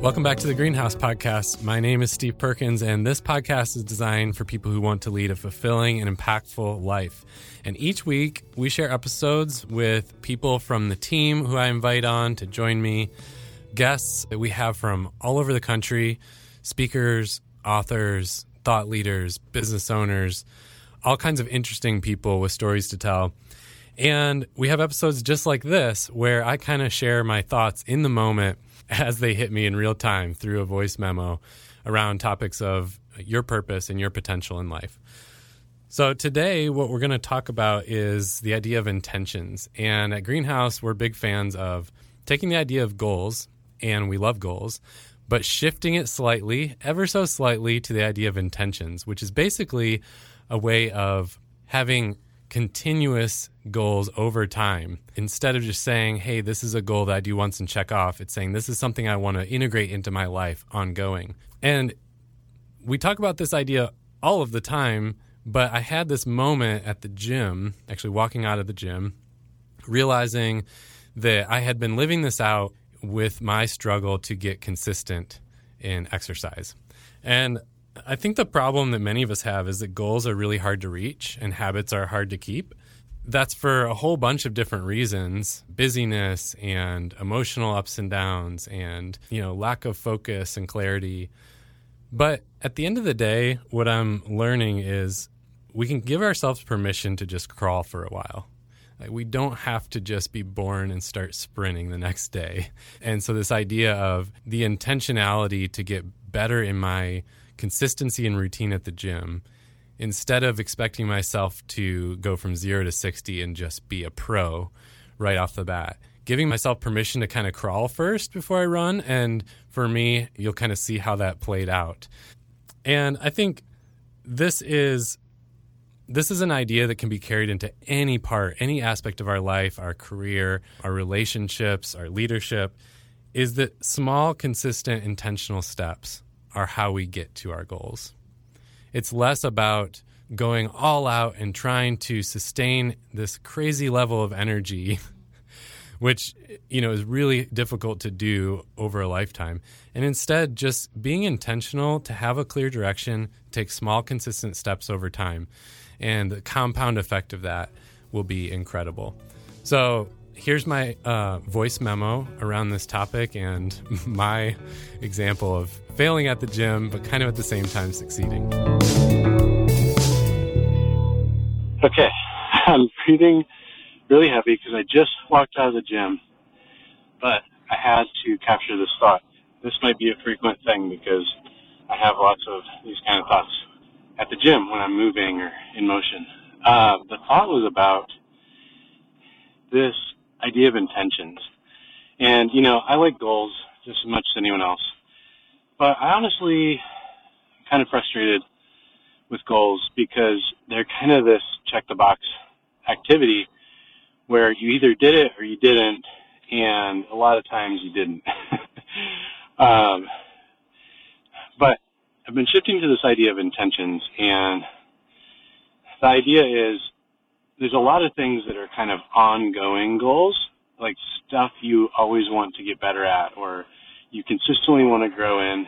Welcome back to the Greenhouse Podcast. My name is Steve Perkins, and this podcast is designed for people who want to lead a fulfilling and impactful life. And each week, we share episodes with people from the team who I invite on to join me, guests that we have from all over the country, speakers, authors, thought leaders, business owners, all kinds of interesting people with stories to tell. And we have episodes just like this where I kind of share my thoughts in the moment as they hit me in real time through a voice memo around topics of your purpose and your potential in life. So, today, what we're going to talk about is the idea of intentions. And at Greenhouse, we're big fans of taking the idea of goals, and we love goals, but shifting it slightly, ever so slightly, to the idea of intentions, which is basically a way of having continuous goals over time. Instead of just saying, hey, this is a goal that I do once and check off, it's saying, this is something I want to integrate into my life ongoing. And we talk about this idea all of the time, but I had this moment at the gym, actually walking out of the gym, realizing that I had been living this out with my struggle to get consistent in exercise. And I think the problem that many of us have is that goals are really hard to reach and habits are hard to keep. That's for a whole bunch of different reasons busyness and emotional ups and downs and, you know, lack of focus and clarity. But at the end of the day, what I'm learning is we can give ourselves permission to just crawl for a while. Like we don't have to just be born and start sprinting the next day. And so, this idea of the intentionality to get better in my consistency and routine at the gym instead of expecting myself to go from zero to 60 and just be a pro right off the bat. Giving myself permission to kind of crawl first before I run. And for me, you'll kind of see how that played out. And I think this is this is an idea that can be carried into any part, any aspect of our life, our career, our relationships, our leadership, is that small, consistent, intentional steps are how we get to our goals. It's less about going all out and trying to sustain this crazy level of energy which you know is really difficult to do over a lifetime. And instead just being intentional to have a clear direction take small consistent steps over time. And the compound effect of that will be incredible. So here's my uh, voice memo around this topic and my example of failing at the gym, but kind of at the same time succeeding. Okay, I'm breathing really heavy because I just walked out of the gym, but I had to capture this thought. This might be a frequent thing because I have lots of these kind of thoughts at the gym when I'm moving or in motion. Uh, the thought was about this idea of intentions. And, you know, I like goals just as much as anyone else. But I honestly kind of frustrated with goals because they're kind of this check the box activity where you either did it or you didn't, and a lot of times you didn't. um, but I've been shifting to this idea of intentions, and the idea is there's a lot of things that are kind of ongoing goals, like stuff you always want to get better at or you consistently want to grow in.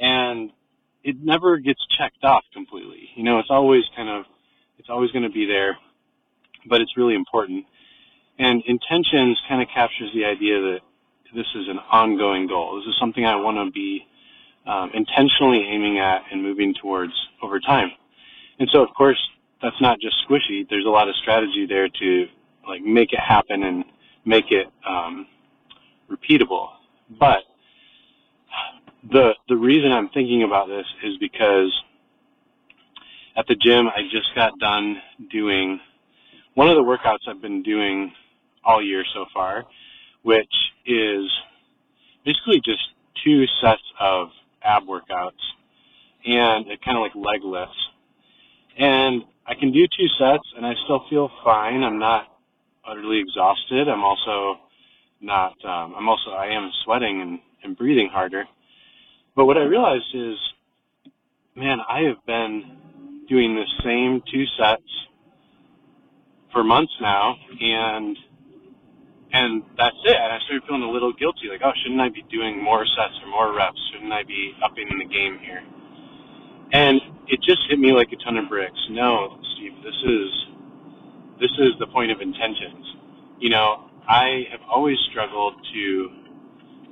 And it never gets checked off completely. You know, it's always kind of, it's always going to be there, but it's really important. And intentions kind of captures the idea that this is an ongoing goal. This is something I want to be um, intentionally aiming at and moving towards over time. And so, of course, that's not just squishy. There's a lot of strategy there to like make it happen and make it um, repeatable. But the the reason I'm thinking about this is because at the gym I just got done doing one of the workouts I've been doing all year so far, which is basically just two sets of ab workouts and kind of like leg lifts. And I can do two sets and I still feel fine. I'm not utterly exhausted. I'm also not, um, I'm also, I am sweating and, and breathing harder. But what I realized is, man, I have been doing the same two sets for months now and And that's it. And I started feeling a little guilty, like, oh, shouldn't I be doing more sets or more reps? Shouldn't I be upping the game here? And it just hit me like a ton of bricks. No, Steve, this is this is the point of intentions. You know, I have always struggled to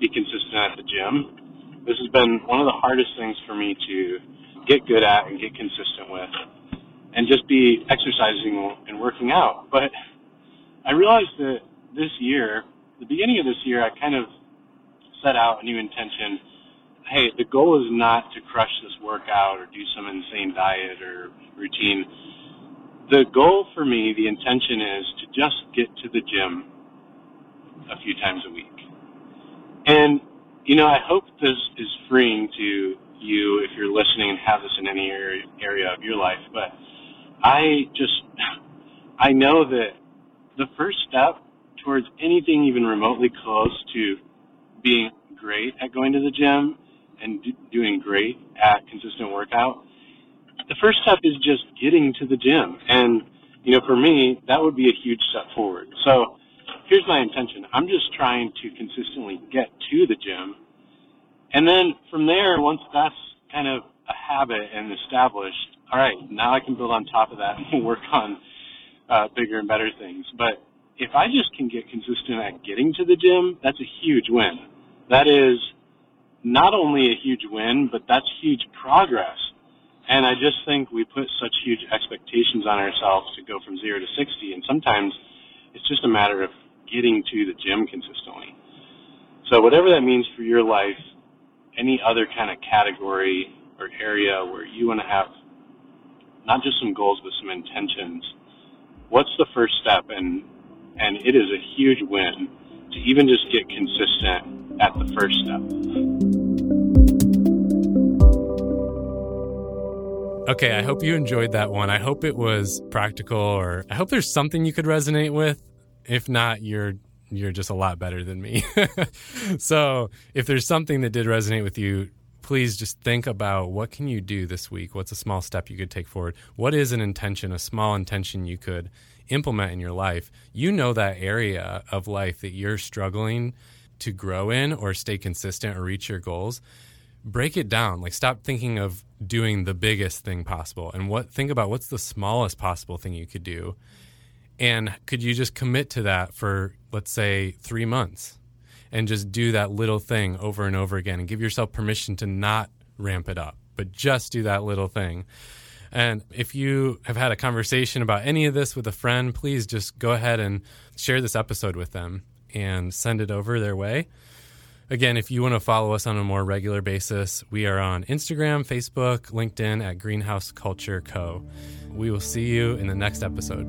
be consistent at the gym. This has been one of the hardest things for me to get good at and get consistent with, and just be exercising and working out. But I realized that this year, the beginning of this year, I kind of set out a new intention. Hey, the goal is not to crush this workout or do some insane diet or routine. The goal for me, the intention is to just get to the gym a few times a week. And, you know, I hope this is freeing to you if you're listening and have this in any area, of your life. But I just, I know that the first step towards anything even remotely close to being great at going to the gym and do, doing great at consistent workout, the first step is just getting to the gym. And, you know, for me, that would be a huge step forward. So here's my intention. I'm just trying to consistently get to the gym. And then from there, once that's kind of a habit and established, all right, now I can build on top of that and work on uh, bigger and better things. But if I just can get consistent at getting to the gym, that's a huge win. That is not only a huge win, but that's huge progress. And I just think we put such huge expectations on ourselves to go from zero to 60. And sometimes it's just a matter of getting to the gym consistently. So whatever that means for your life, any other kind of category or area where you want to have not just some goals, but some intentions, what's the first step? And and it is a huge win to even just get consistent at the first step. Okay, I hope you enjoyed that one. I hope it was practical or I hope there's something you could resonate with. If not, you're you're just a lot better than me. so, if there's something that did resonate with you, please just think about what can you do this week? What's a small step you could take forward? What is an intention, a small intention you could implement in your life, you know that area of life that you're struggling to grow in or stay consistent or reach your goals. Break it down. Like stop thinking of doing the biggest thing possible and what think about what's the smallest possible thing you could do. And could you just commit to that for let's say 3 months and just do that little thing over and over again and give yourself permission to not ramp it up, but just do that little thing. And if you have had a conversation about any of this with a friend, please just go ahead and share this episode with them and send it over their way. Again, if you want to follow us on a more regular basis, we are on Instagram, Facebook, LinkedIn at Greenhouse Culture Co. We will see you in the next episode.